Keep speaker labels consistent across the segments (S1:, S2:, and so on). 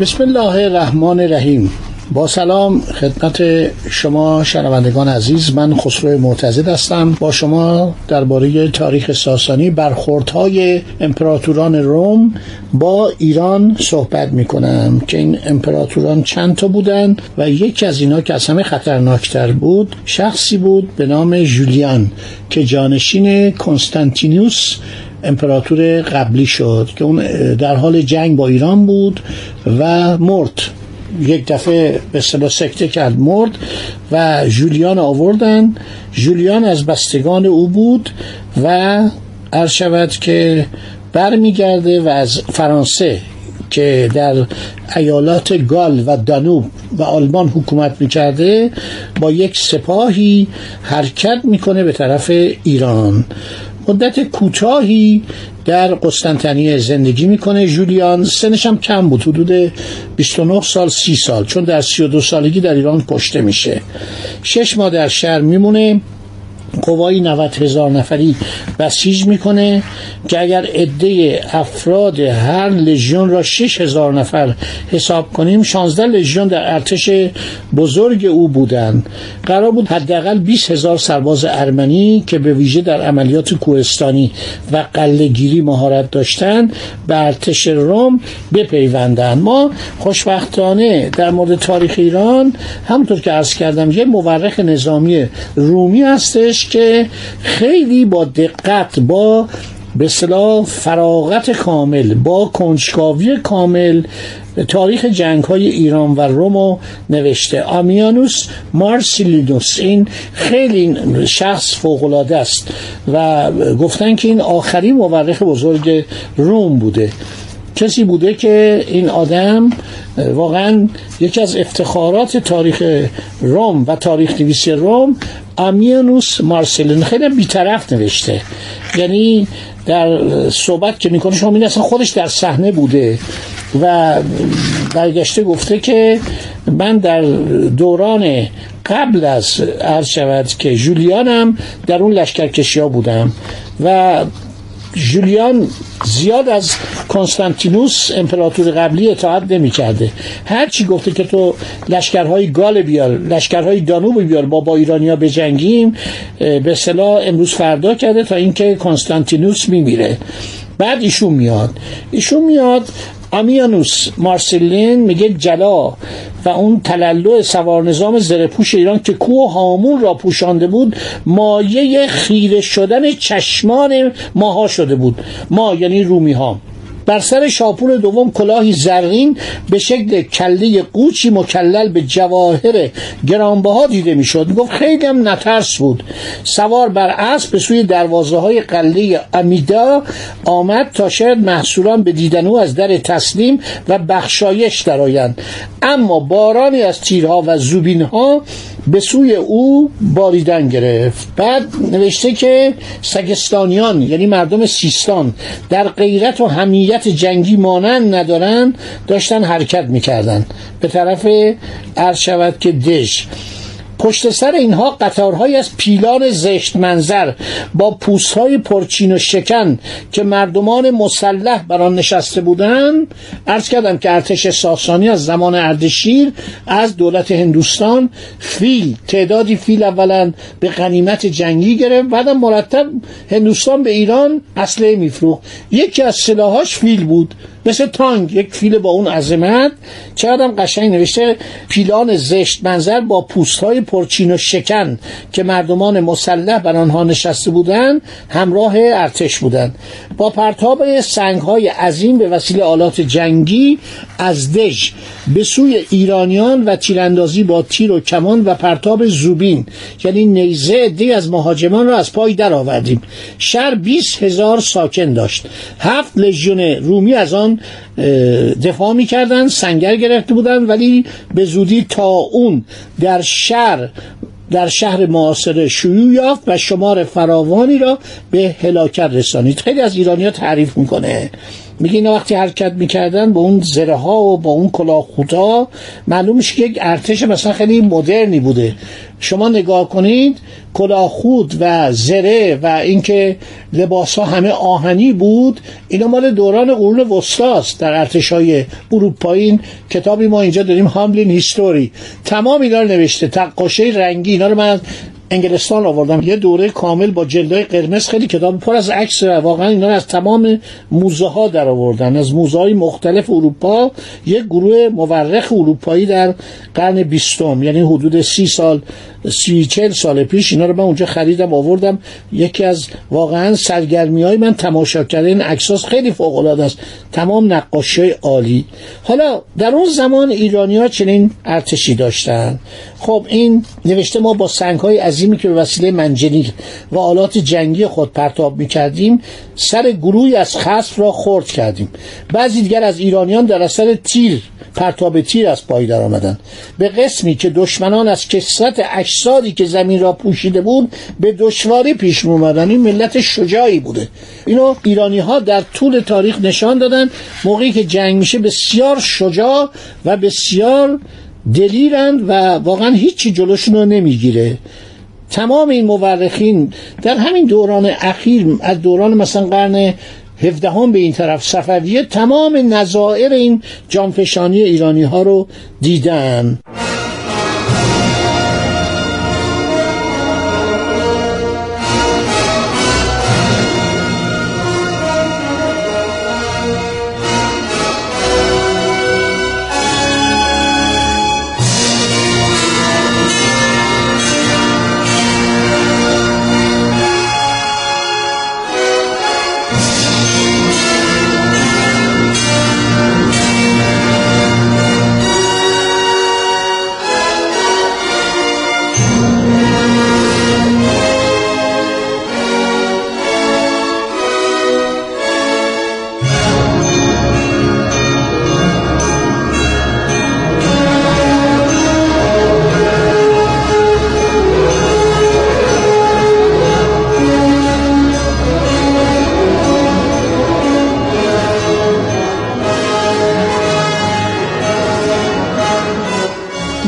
S1: بسم الله الرحمن الرحیم. با سلام خدمت شما شنوندگان عزیز من خسرو معتزد هستم. با شما درباره تاریخ ساسانی برخوردهای امپراتوران روم با ایران صحبت می کنم که این امپراتوران چند تا بودن و یکی از اینا که از همه خطرناکتر بود شخصی بود به نام جولیان که جانشین کنستانتینوس امپراتور قبلی شد که اون در حال جنگ با ایران بود و مرد. یک دفعه به اصطلاح سکته کرد مرد و جولیان آوردن. جولیان از بستگان او بود و عرض شود که برمیگرده و از فرانسه که در ایالات گال و دانوب و آلمان حکومت می‌کرده با یک سپاهی حرکت می‌کنه به طرف ایران. مدت کوتاهی در قسطنطنیه زندگی می‌کنه. جولیان سنش هم کم بود حدود 29 سال 30 سال چون در 32 سالگی در ایران کشته میشه. شش ماه در شهر میمونه. قوای 90 هزار نفری بسیج می‌کنه که اگر عده افراد هر لژیون را 6 هزار نفر حساب کنیم 16 لژیون در ارتش بزرگ او بودند. قرار بود حداقل 20 هزار سرباز ارمنی که به ویژه در عملیات کوهستانی و قلهگیری مهارت داشتند به ارتش روم بپیوندند. ما خوشبختانه در مورد تاریخ ایران همونطور که عرض کردم یه مورخ نظامی رومی هستش که خیلی با دقت با به صلاح فراغت کامل با کنجکاوی کامل تاریخ جنگ های ایران و رومو نوشته. آمیانوس مارسیلینوس این خیلی شخص فوقلاده است و گفتن که این آخرین مورخ بزرگ روم بوده. کسی بوده که این آدم واقعا یکی از افتخارات تاریخ روم و تاریخ نویسی روم امیانوس مارسلین خیلی بیطرف نوشته. یعنی در صحبت که می‌کنه شما این اصلا خودش در صحنه بوده و برگشته گفته که من در دوران قبل از عرض شود که جولیانم در اون لشکرکشی ها بودم و جولیان زیاد از کنستانتینوس امپراتور قبلی اطاعت نمی کرده هر چی گفته که تو لشکرهای گال بیار لشکرهای دانوب بیار با با ایرانیا بجنگیم به صلاح امروز فردا کرده تا اینکه کنستانتینوس میمیره. بعد ایشون میاد. ایشون میاد آمیانوس مارسلین میگه جلا و اون تلالو سوار نظام زرپوش ایران که کوه هامون را پوشانده بود مایه خیره شدن چشمان ماها شده بود. ما یعنی رومی ها بر سر شاپور دوم کلاهی زرین به شکل کله قوچی مکلل به جواهر گرانبها دیده می‌شد. گفت خیلی هم نترس بود. سوار بر اسب به سوی دروازه های قله امیدا آمد تا شاید محصولان به دیدن او از در تسلیم و بخشایش درآیند. اما بارانی از تیرها و زوبینها به سوی او باریدن گرفت. بعد نوشته که سگستانیان یعنی مردم سیستان در غیرت و همیت جنگی مانند ندارن داشتن حرکت می‌کردن. به طرف عرض شود که دژ. پشت سر اینها قطارهایی از پیلان زشت منظر با پوستهای پرچین و شکن که مردمان مسلح بر آن نشسته بودند عرض کردم که ارتش ساسانی از زمان اردشیر از دولت هندوستان فیل تعدادی فیل اولا به غنیمت جنگی گرفت بعدم مرتب هندوستان به ایران اسلحه میفروخت. یکی از سلاحاش فیل بود. مثل تانگ یک فیل با اون عظمت. چقدر قشنگ نوشته پیلان زشت منظر با پوست های پرچین و شکن که مردمان مسلح بر آنها نشسته بودند همراه ارتش بودند. با پرتاب سنگ های عظیم به وسیله آلات جنگی از دژ به سوی ایرانیان و تیراندازی با تیر و کمان و پرتاب زوبین یعنی نیزه دی از مهاجمان را از پای درآوردیم. شهر 20 هزار ساکن داشت. هفت لژیون رومی از آن دفاع می‌کردن سنگر گرفته بودن ولی به زودی تا اون در شهر در شهر معاصر شیوع یافت و شمار فراوانی را به هلاکت رسانید. خیلی از ایرانی ها تعریف می‌کنه. میگه اینا وقتی حرکت می‌کردن با اون زره ها و با اون کلاهخوتا معلوم میشه که یک ارتش مثلا خیلی مدرنی بوده. شما نگاه کنید کلاهخود و زره و اینکه لباس ها همه آهنی بود اینا مال دوران قرون وسطاست در ارتش های اروپایی کتابی ما اینجا داریم هاملین هیستوری تمام اینا رو نوشته. تقاشه رنگی اینا رو من انگلستان آوردم. یه دوره کامل با جلدای قرمز خیلی کتاب پر از عکس واقعا اینا از تمام موزه ها در آوردن. از موزه های مختلف اروپا یک گروه مورخ اروپایی در قرن بیستم یعنی حدود سی سال سی چل سال پیش اینا رو من اونجا خریدم آوردم. یکی از واقعا سرگرمی های من تماشا کردن این عکساس خیلی فوق العاده است. تمام نقاشی عالی. حالا در اون زمان ایرانی ها چنین ارتشی داشتن. خب این نوشته ما با سنگ های عظیمی که به وسیله منجنیق و آلات جنگی خود پرتاب می‌کردیم سر گروهی از خصف را خرد کردیم. بعضی دیگر از ایرانیان در اثر تیر پرتاب تیر از پای در آمدن به قسمی که دشمنان از کسرت اجسادی که زمین را پوشیده بود به دشواری پیش اومدن این ملت شجاعی بوده. اینو ایرانی ها در طول تاریخ نشان دادن موقعی که جنگ میشه بسیار شجاع و بسیار دلیرند و واقعا هیچی جلوشون رو نمی‌گیره. تمام این مورخین در همین دوران اخیر از دوران مثلا قرن هفدهم به این طرف صفویه تمام نظائر این جانفشانی ایرانی ها رو دیدن.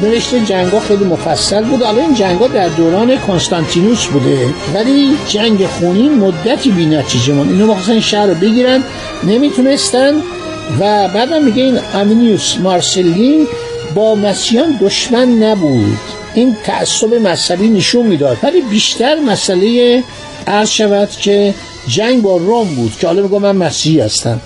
S1: نوشته جنگا خیلی مفصل بود. حالا این جنگا در دوران کنستانتینوس بوده. ولی جنگ خونین مدتی بی نتیجه من اینو مخصوصا شهر رو بگیرن نمی‌تونستن. و بعدم میگه این امینیوس مارسلین با مسیحیان دشمن نبود. این تعصب مذهبی نشون می‌داد. ولی بیشتر مسئله عرض شود که جنگ با روم بود که حالا میگم من مسیحی هستم.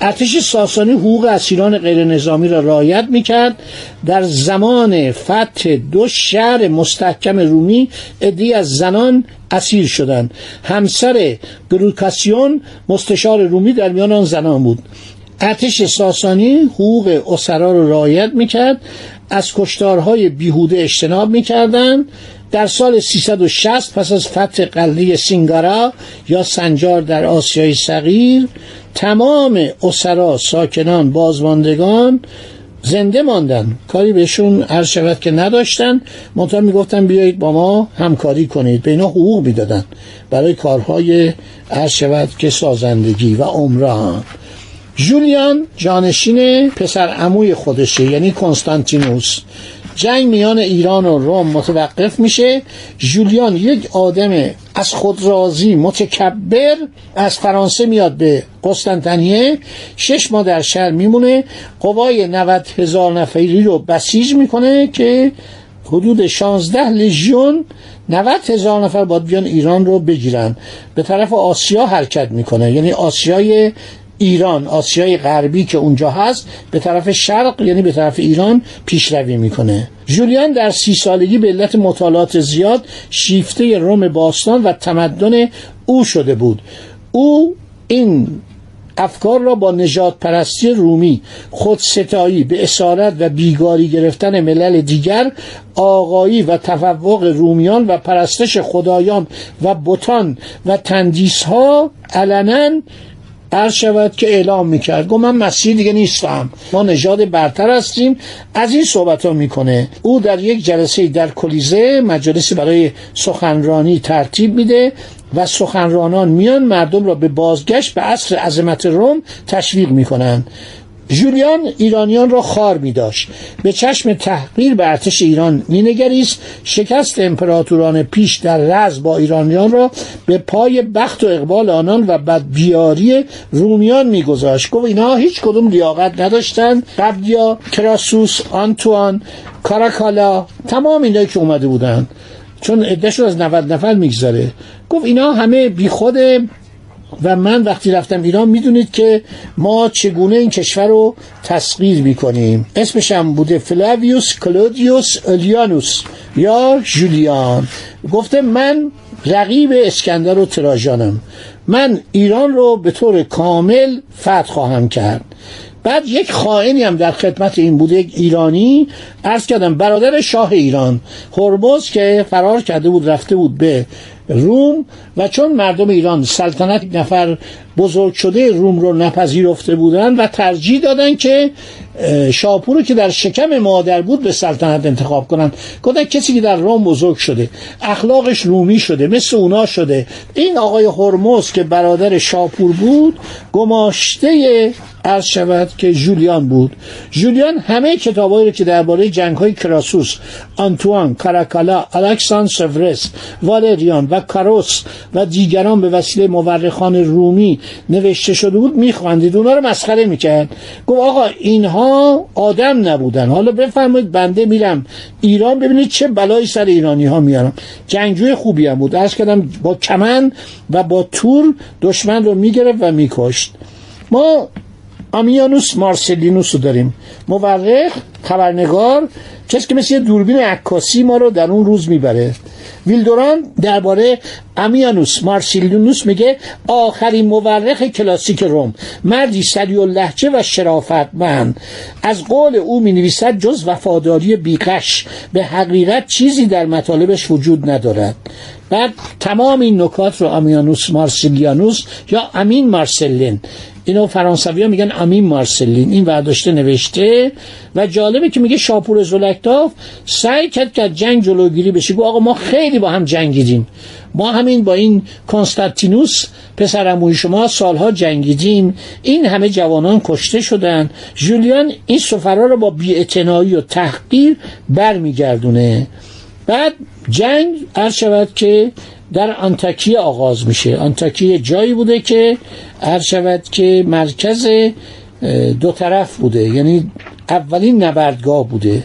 S1: ارتش ساسانی حقوق اسیران غیر نظامی را رعایت می‌کرد. در زمان فتح دو شهر مستحکم رومی ادی از زنان اسیر شدند. همسر گروکاسیون مستشار رومی در میان آن زنان بود. ارتش ساسانی حقوق اسرا را رعایت می‌کرد. از کشتارهای بیهوده اجتناب می‌کردند. در سال 360 پس از فتح قلعه سینگارا یا سنجار در آسیای صغیر تمام اسرا ساکنان بازماندگان زنده ماندن. کاری بهشون عرض شود که نداشتن. منتها می‌گفتن بیایید با ما همکاری کنید. به اینا حقوق می‌دادن. برای کارهای عرض شود که سازندگی و عمران. جولیان جانشین پسر عموی خودشه یعنی کنستانتینوس. جنگ میان ایران و روم متوقف میشه. جولیان یک آدم از خود راضی متکبر از فرانسه میاد به قسطنطنیه. شش ماه در شهر میمونه. قوای 90 هزار نفری رو بسیج می‌کنه که حدود 16 لژیون 90 هزار نفر باید بیان ایران رو بگیرن. به طرف آسیا حرکت می‌کنه. یعنی آسیای ایران آسیای غربی که اونجا هست به طرف شرق یعنی به طرف ایران پیشروی می‌کنه. جولیان در سی سالگی به علت مطالعات زیاد شیفته روم باستان و تمدن او شده بود. او این افکار را با نجات پرستی رومی خودستایی به اسارت و بیگاری گرفتن ملل دیگر آقایی و تفوق رومیان و پرستش خدایان و بتان و تندیس ها علنا عرض شود که اعلام می‌کرد. گفت من مسیح دیگه نیستم. ما نژاد برتر هستیم. از این صحبت ها می‌کنه. او در یک جلسه در کلیزه مجلسی برای سخنرانی ترتیب میده و سخنرانان میان مردم را به بازگشت به عصر عظمت روم تشویق می‌کنند. جولیان ایرانیان را خار می داشت به چشم تحقیر به ارتش ایران مینگریست. شکست امپراتوران پیش در رز با ایرانیان را به پای بخت و اقبال آنان و بدبیاری رومیان میگذاشت. گفت اینها هیچ کدوم لیاقت نداشتند. قبلیا کراسوس آنتوان کاراکالا تمام اینایی که اومده بودند. چون عدهشون از 90 نفر می‌گذاره گفت اینا همه بیخود و من وقتی رفتم ایران می‌دونید که ما چگونه این کشور رو تسخیر می‌کنیم. اسمش هم بوده فلاویوس کلودیوس الیانوس یا جولیان. گفته من رقیب اسکندر و تراژانم. من ایران رو به طور کامل فتح خواهم کرد. بعد یک خائنی هم در خدمت این بوده یک ایرانی عرض کردم برادر شاه ایران. هرمز که فرار کرده بود رفته بود به روم و چون مردم ایران سلطنت نفر بزرگ شده روم رو نپذیرفته بودن و ترجیح دادن که شاپور که در شکم مادر بود به سلطنت انتخاب کنن. گفتن کسی که در روم بزرگ شده اخلاقش رومی شده مثل اونا شده. این آقای هرمز که برادر شاپور بود گماشته عرض شود که جولیان بود. جولیان همه کتابایی رو که درباره جنگ های کراسوس آنتوان کاراکالا الکسان سفرس والریان و کاروس و دیگران به وسیله مورخان رومی نوشته شده بود میخواندید اونا رو مسخره می‌کرد. گفت آقا اینها آدم نبودن. حالا بفرمایید بنده میرم ایران ببینید چه بلایی سر ایرانی ها میارم. جنگجوی خوبی هم بود. ارز کردم با کمن و با تور دشمن رو می‌گرفت و میکشت. ما آمیانوس مارسلینوس رو داریم. مورخ خبرنگار کسی که مثل دوربین عکاسی ما رو در اون روز می‌بره. ویلدوران درباره امیانوس مارسیلینوس میگه آخرین مورخ کلاسیک روم. مردی سری و لحجه و شرافتمند. از قول او می نویسد جز وفاداری بیقش به حقیقت چیزی در مطالبش وجود ندارد. بعد تمام این نکات رو امیانوس مارسیلیانوس یا امین مارسلین اینو فرانسوی ها میگن امین مارسلین. این ورداشته نوشته و جالبه که میگه شاپور زلکتاف سعی کرد که جنگ جلوگیری بشه. گفت آقا ما خیلی با هم جنگیدیم. ما همین با این کنستانتینوس پسر شما سالها جنگیدیم. این همه جوانان کشته شدن. جولیان این سفرا رو با بیاعتنایی و تحقیر برمیگردونه. بعد جنگ عرض شود که در آنتاکیه آغاز میشه. آنتاکیه جایی بوده که هر شود که مرکز دو طرف بوده. یعنی اولین نبردگاه بوده.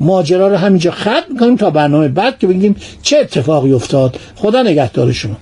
S1: ماجرا رو همینجا ختم می‌کنیم تا برنامه بعد که بگیم چه اتفاقی افتاد. خدا نگهدار شما.